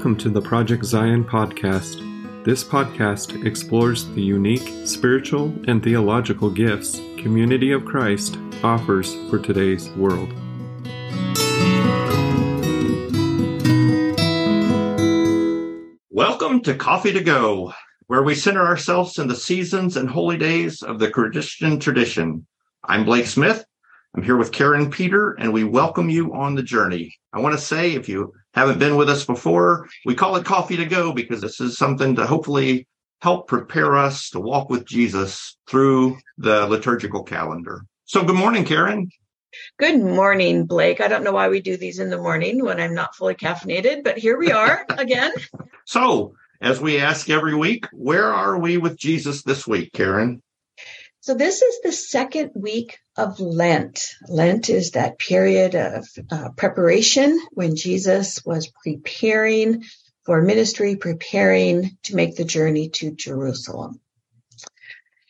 Welcome to the Project Zion podcast. This podcast explores the unique spiritual and theological gifts Community of Christ offers for today's world. Welcome to Coffee to Go, where we center ourselves in the seasons and holy days of the Christian tradition. I'm Blake Smith. I'm here with Karin Peter, and we welcome you on the journey. I want to say, if you haven't been with us before, we call it Coffee to Go because this is something to hopefully help prepare us to walk with Jesus through the liturgical calendar. So, good morning, Karin. Good morning, Blake. I don't know why we do these in the morning when I'm not fully caffeinated, but here we are again. So, as we ask every week, where are we with Jesus this week, Karin? So, this is the second week of Lent. Lent is that period of uh, preparation when Jesus was preparing for ministry, preparing to make the journey to Jerusalem.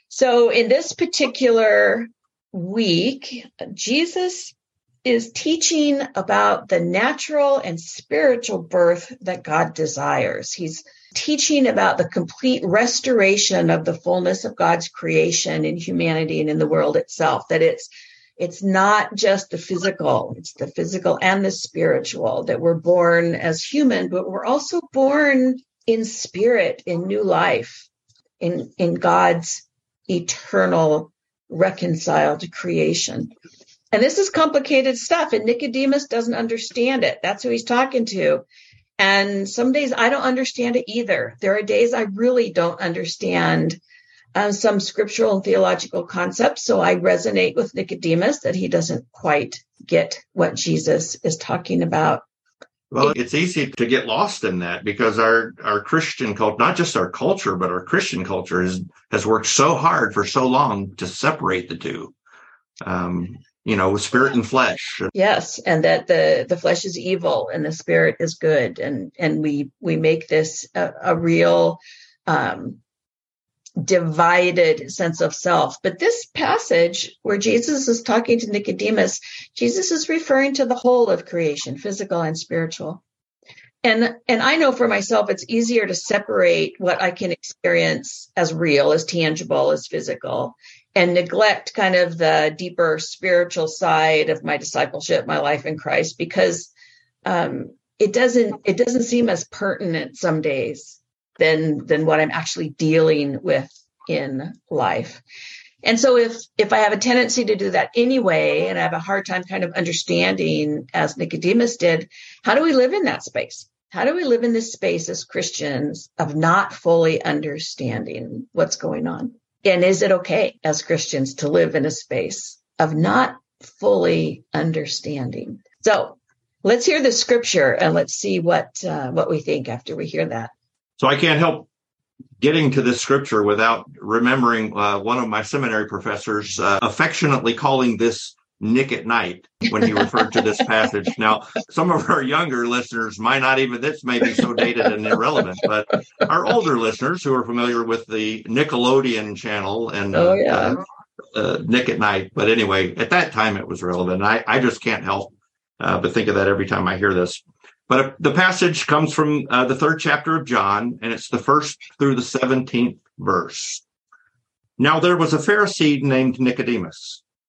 So, in this particular week, Jesus is teaching about the natural and spiritual birth that God desires. He's teaching about the complete restoration of the fullness of God's creation in humanity and in the world itself, that it's it's not just the physical, it's the physical and the spiritual, that we're born as human, but we're also born in spirit, in new life, in, in God's eternal reconciled creation. And this is complicated stuff, and Nicodemus doesn't understand it. That's who he's talking to. And some days I don't understand it either. There are days I really don't understand uh, some scriptural and theological concepts. So I resonate with Nicodemus that he doesn't quite get what Jesus is talking about. Well, it's easy to get lost in that because our, our Christian culture, not just our culture, but our Christian culture is, has worked so hard for so long to separate the two. Um, you know, spirit and flesh. Yes, and that the the flesh is evil and the spirit is good, and and we we make this a, a real um, divided sense of self. But this passage where Jesus is talking to Nicodemus, Jesus is referring to the whole of creation, physical and spiritual. And and I know for myself it's easier to separate what I can experience as real, as tangible, as physical, and neglect kind of the deeper spiritual side of my discipleship, my life in Christ, because um, it doesn't it doesn't seem as pertinent some days than than what I'm actually dealing with in life. And so if if I have a tendency to do that anyway, and I have a hard time kind of understanding, as Nicodemus did, how do we live in that space? How do we live in this space as Christians of not fully understanding what's going on? And is it okay as Christians to live in a space of not fully understanding? So let's hear the scripture and let's see what uh, what we think after we hear that. So I can't help getting to this scripture without remembering uh, one of my seminary professors uh, affectionately calling this Nick at Nite when he referred to this passage. Now, some of our younger listeners might not even, this may be so dated and irrelevant, but our older listeners who are familiar with the Nickelodeon channel and oh, yeah. uh, uh, Nick at Nite. But anyway, at that time it was relevant. I, I just can't help uh, but think of that every time I hear this. But the passage comes from uh, the third chapter of John, and it's the first through the 17th verse. Now there was a Pharisee named Nicodemus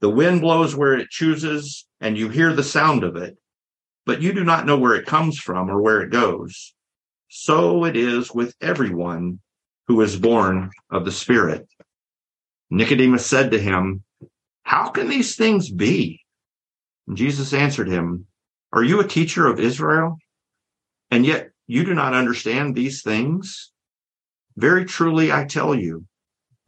The wind blows where it chooses and you hear the sound of it, but you do not know where it comes from or where it goes. So it is with everyone who is born of the Spirit. Nicodemus said to him, How can these things be? And Jesus answered him, Are you a teacher of Israel? And yet you do not understand these things? Very truly, I tell you,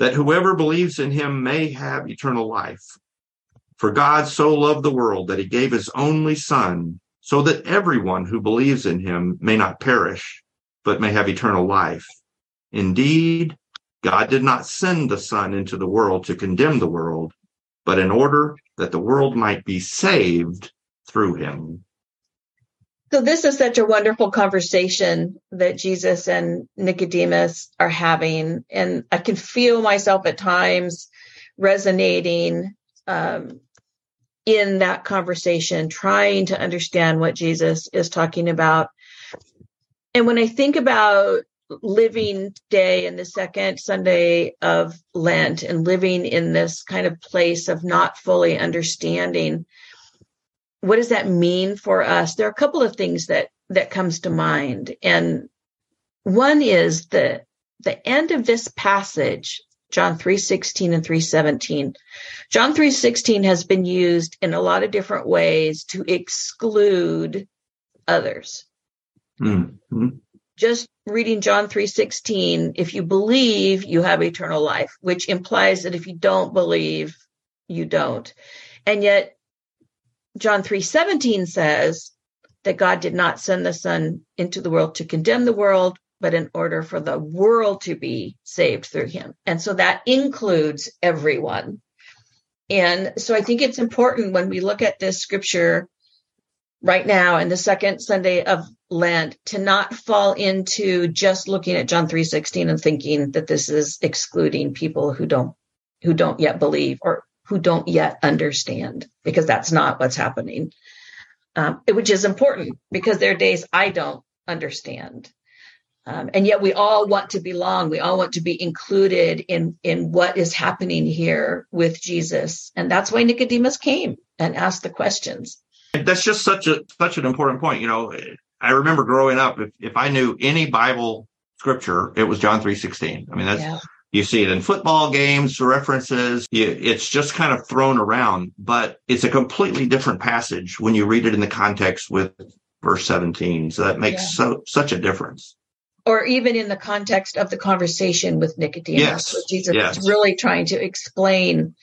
that whoever believes in him may have eternal life. For God so loved the world that he gave his only Son, so that everyone who believes in him may not perish, but may have eternal life. Indeed, God did not send the Son into the world to condemn the world, but in order that the world might be saved through him. So this is such a wonderful conversation that Jesus and Nicodemus are having. And I can feel myself at times resonating um, in that conversation, trying to understand what Jesus is talking about. And when I think about living day in the second Sunday of Lent and living in this kind of place of not fully understanding what does that mean for us? There are a couple of things that that comes to mind. And one is the the end of this passage John 3:16 and 3:17 John 3:16 has been used in a lot of different ways to exclude others. Mm-hmm. Just reading John 3:16, if you believe, you have eternal life, which implies that if you don't believe, you don't. And yet John 3:17 says that God did not send the son into the world to condemn the world, but in order for the world to be saved through him. And so that includes everyone. And so I think it's important when we look at this scripture right now in the second Sunday of Lent to not fall into just looking at John 3:16 and thinking that this is excluding people who don't who don't yet believe or who don't yet understand because that's not what's happening. Um, which is important because there are days I don't understand. Um, and yet we all want to belong. We all want to be included in, in what is happening here with Jesus. And that's why Nicodemus came and asked the questions. That's just such a such an important point. You know, I remember growing up, if, if I knew any Bible scripture, it was John three sixteen. I mean, that's yeah. You see it in football games, references. It's just kind of thrown around, but it's a completely different passage when you read it in the context with verse seventeen. So that makes yeah. so such a difference or even in the context of the conversation with Nicodemus, yes. Jesus yes. is really trying to explain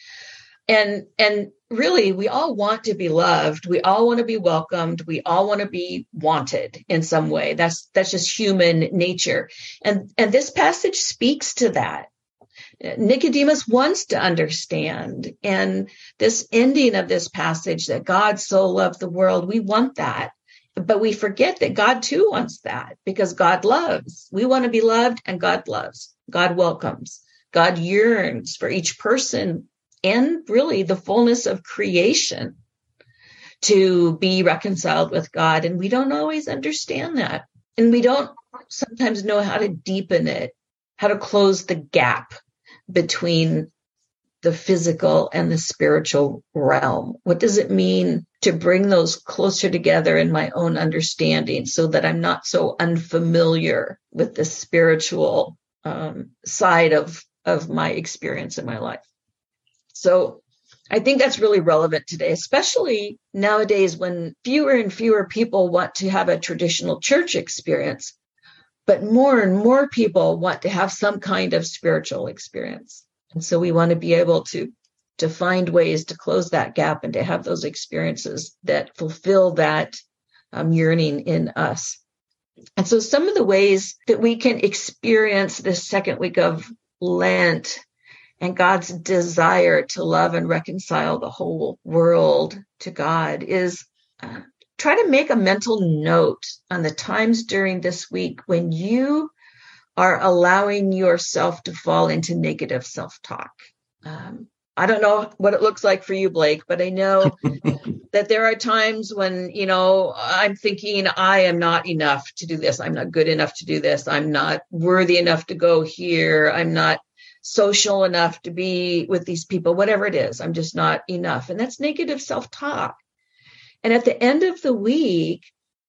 and and really we all want to be loved we all want to be welcomed we all want to be wanted in some way that's that's just human nature and and this passage speaks to that Nicodemus wants to understand and this ending of this passage that God so loved the world we want that but we forget that God too wants that because God loves we want to be loved and God loves God welcomes God yearns for each person and really the fullness of creation to be reconciled with God. And we don't always understand that. And we don't sometimes know how to deepen it, how to close the gap between the physical and the spiritual realm. What does it mean to bring those closer together in my own understanding so that I'm not so unfamiliar with the spiritual um, side of, of my experience in my life? So I think that's really relevant today, especially nowadays when fewer and fewer people want to have a traditional church experience, but more and more people want to have some kind of spiritual experience. And so we want to be able to to find ways to close that gap and to have those experiences that fulfill that um, yearning in us. And so some of the ways that we can experience this second week of Lent and God's desire to love and reconcile the whole world to God is uh, try to make a mental note on the times during this week when you are allowing yourself to fall into negative self talk. Um, I don't know what it looks like for you, Blake, but I know that there are times when, you know, I'm thinking I am not enough to do this. I'm not good enough to do this. I'm not worthy enough to go here. I'm not social enough to be with these people, whatever it is. I'm just not enough. And that's negative self talk. And at the end of the week,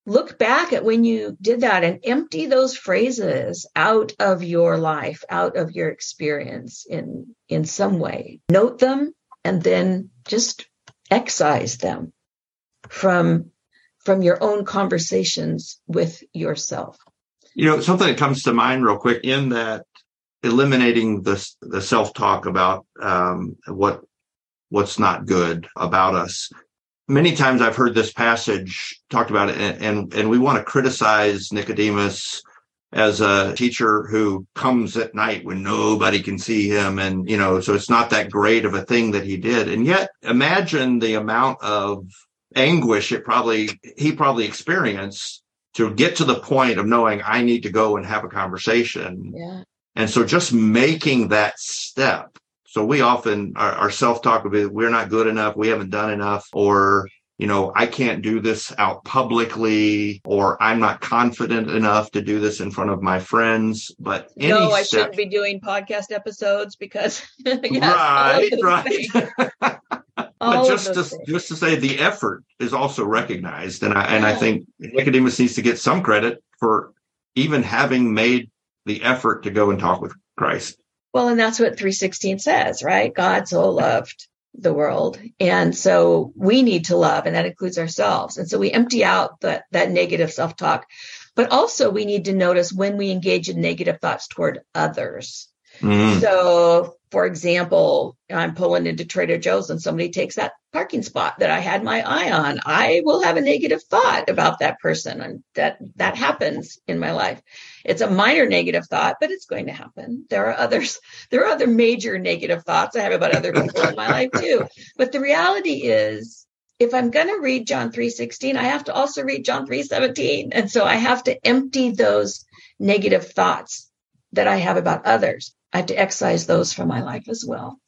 look back at when you did that and empty those phrases out of your life out of your experience in in some way. Note them and then just excise them from from your own conversations with yourself. You know something that comes to mind real quick in that eliminating the the self talk about um, what what's not good about us many times I've heard this passage talked about, and and, and we want to criticize Nicodemus as a teacher who comes at night when nobody can see him, and you know, so it's not that great of a thing that he did. And yet, imagine the amount of anguish it probably he probably experienced to get to the point of knowing I need to go and have a conversation. Yeah. And so just making that step so we often our, our self-talk of it, we're not good enough, we haven't done enough, or you know, I can't do this out publicly, or I'm not confident enough to do this in front of my friends. But no, I step, shouldn't be doing podcast episodes because right, right. but just to things. just to say the effort is also recognized, and I yeah. and I think Nicodemus needs to get some credit for even having made the effort to go and talk with Christ. Well, and that's what 316 says, right? God so loved the world. And so we need to love, and that includes ourselves. And so we empty out that, that negative self talk. But also, we need to notice when we engage in negative thoughts toward others. Mm. So, for example, I'm pulling into Trader Joe's and somebody takes that parking spot that I had my eye on. I will have a negative thought about that person, and that that happens in my life. It's a minor negative thought, but it's going to happen. There are others. There are other major negative thoughts I have about other people in my life too. But the reality is, if I'm going to read John 3:16, I have to also read John 3:17, and so I have to empty those negative thoughts that I have about others I have to excise those from my life as well,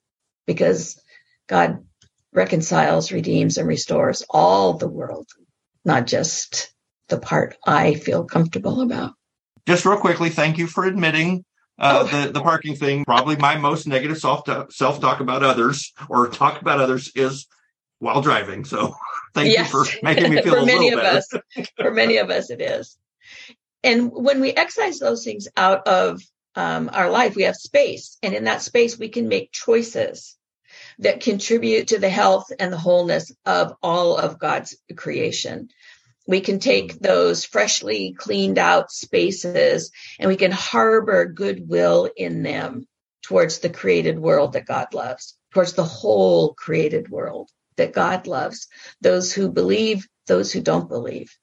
because God reconciles, redeems, and restores all the world, not just the part I feel comfortable about. Just real quickly, thank you for admitting uh, oh. the the parking thing. Probably my most negative self self talk about others or talk about others is while driving. So thank yes. you for making me feel for a many little of better. Us, for many of us, it is. And when we excise those things out of um, our life, we have space. And in that space, we can make choices that contribute to the health and the wholeness of all of God's creation. We can take those freshly cleaned out spaces and we can harbor goodwill in them towards the created world that God loves, towards the whole created world that God loves, those who believe, those who don't believe,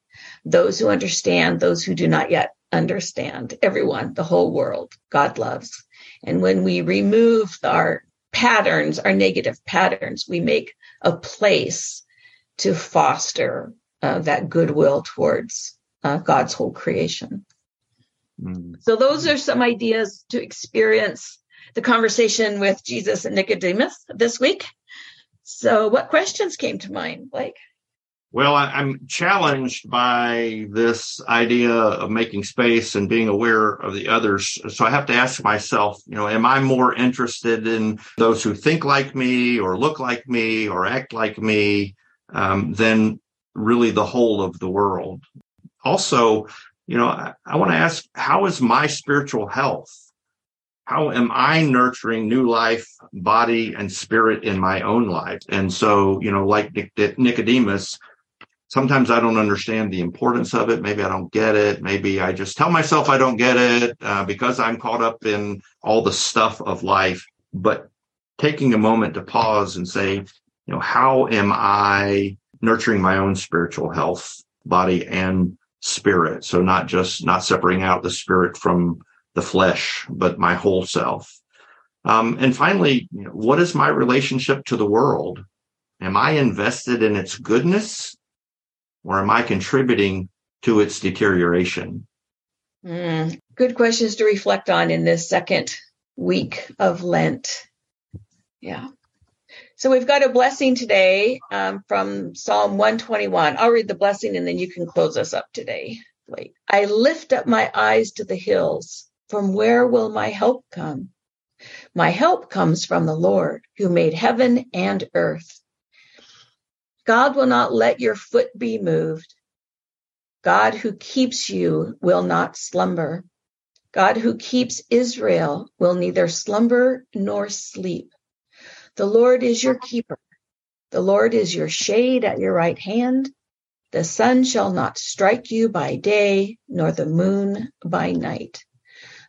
those who understand, those who do not yet understand everyone, the whole world, God loves. And when we remove our patterns, our negative patterns, we make a place to foster uh, that goodwill towards uh, God's whole creation. Mm. So, those are some ideas to experience the conversation with Jesus and Nicodemus this week. So, what questions came to mind, Blake? Well, I, am challenged by this idea of making space and being aware of the others. So I have to ask myself, you know, am I more interested in those who think like me or look like me or act like me um, than really the whole of the world? Also, you know, I, I want to ask, how is my spiritual health? How am I nurturing new life, body, and spirit in my own life? And so, you know, like Nicodemus, sometimes I don't understand the importance of it. Maybe I don't get it. Maybe I just tell myself I don't get it uh, because I'm caught up in all the stuff of life. But taking a moment to pause and say, you know, how am I nurturing my own spiritual health, body and spirit? So not just not separating out the spirit from the flesh, but my whole self. Um, and finally, you know, what is my relationship to the world? Am I invested in its goodness or am I contributing to its deterioration? Mm, good questions to reflect on in this second week of Lent. Yeah. So we've got a blessing today um, from Psalm 121. I'll read the blessing and then you can close us up today. Wait. I lift up my eyes to the hills. From where will my help come? My help comes from the Lord who made heaven and earth. God will not let your foot be moved. God who keeps you will not slumber. God who keeps Israel will neither slumber nor sleep. The Lord is your keeper. The Lord is your shade at your right hand. The sun shall not strike you by day, nor the moon by night.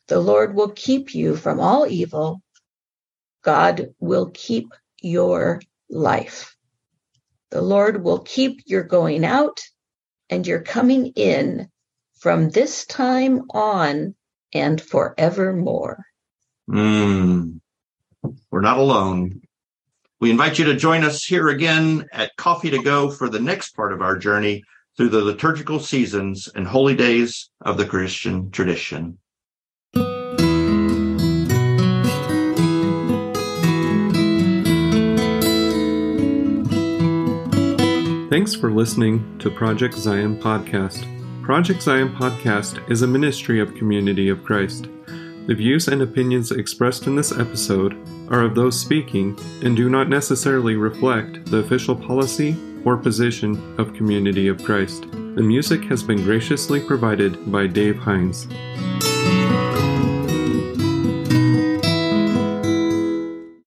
The Lord will keep you from all evil. God will keep your life. The Lord will keep your going out and your coming in from this time on and forevermore. Mm, we're not alone. We invite you to join us here again at Coffee to Go for the next part of our journey through the liturgical seasons and holy days of the Christian tradition. Thanks for listening to Project Zion Podcast. Project Zion Podcast is a ministry of Community of Christ. The views and opinions expressed in this episode are of those speaking and do not necessarily reflect the official policy or position of Community of Christ. The music has been graciously provided by Dave Hines.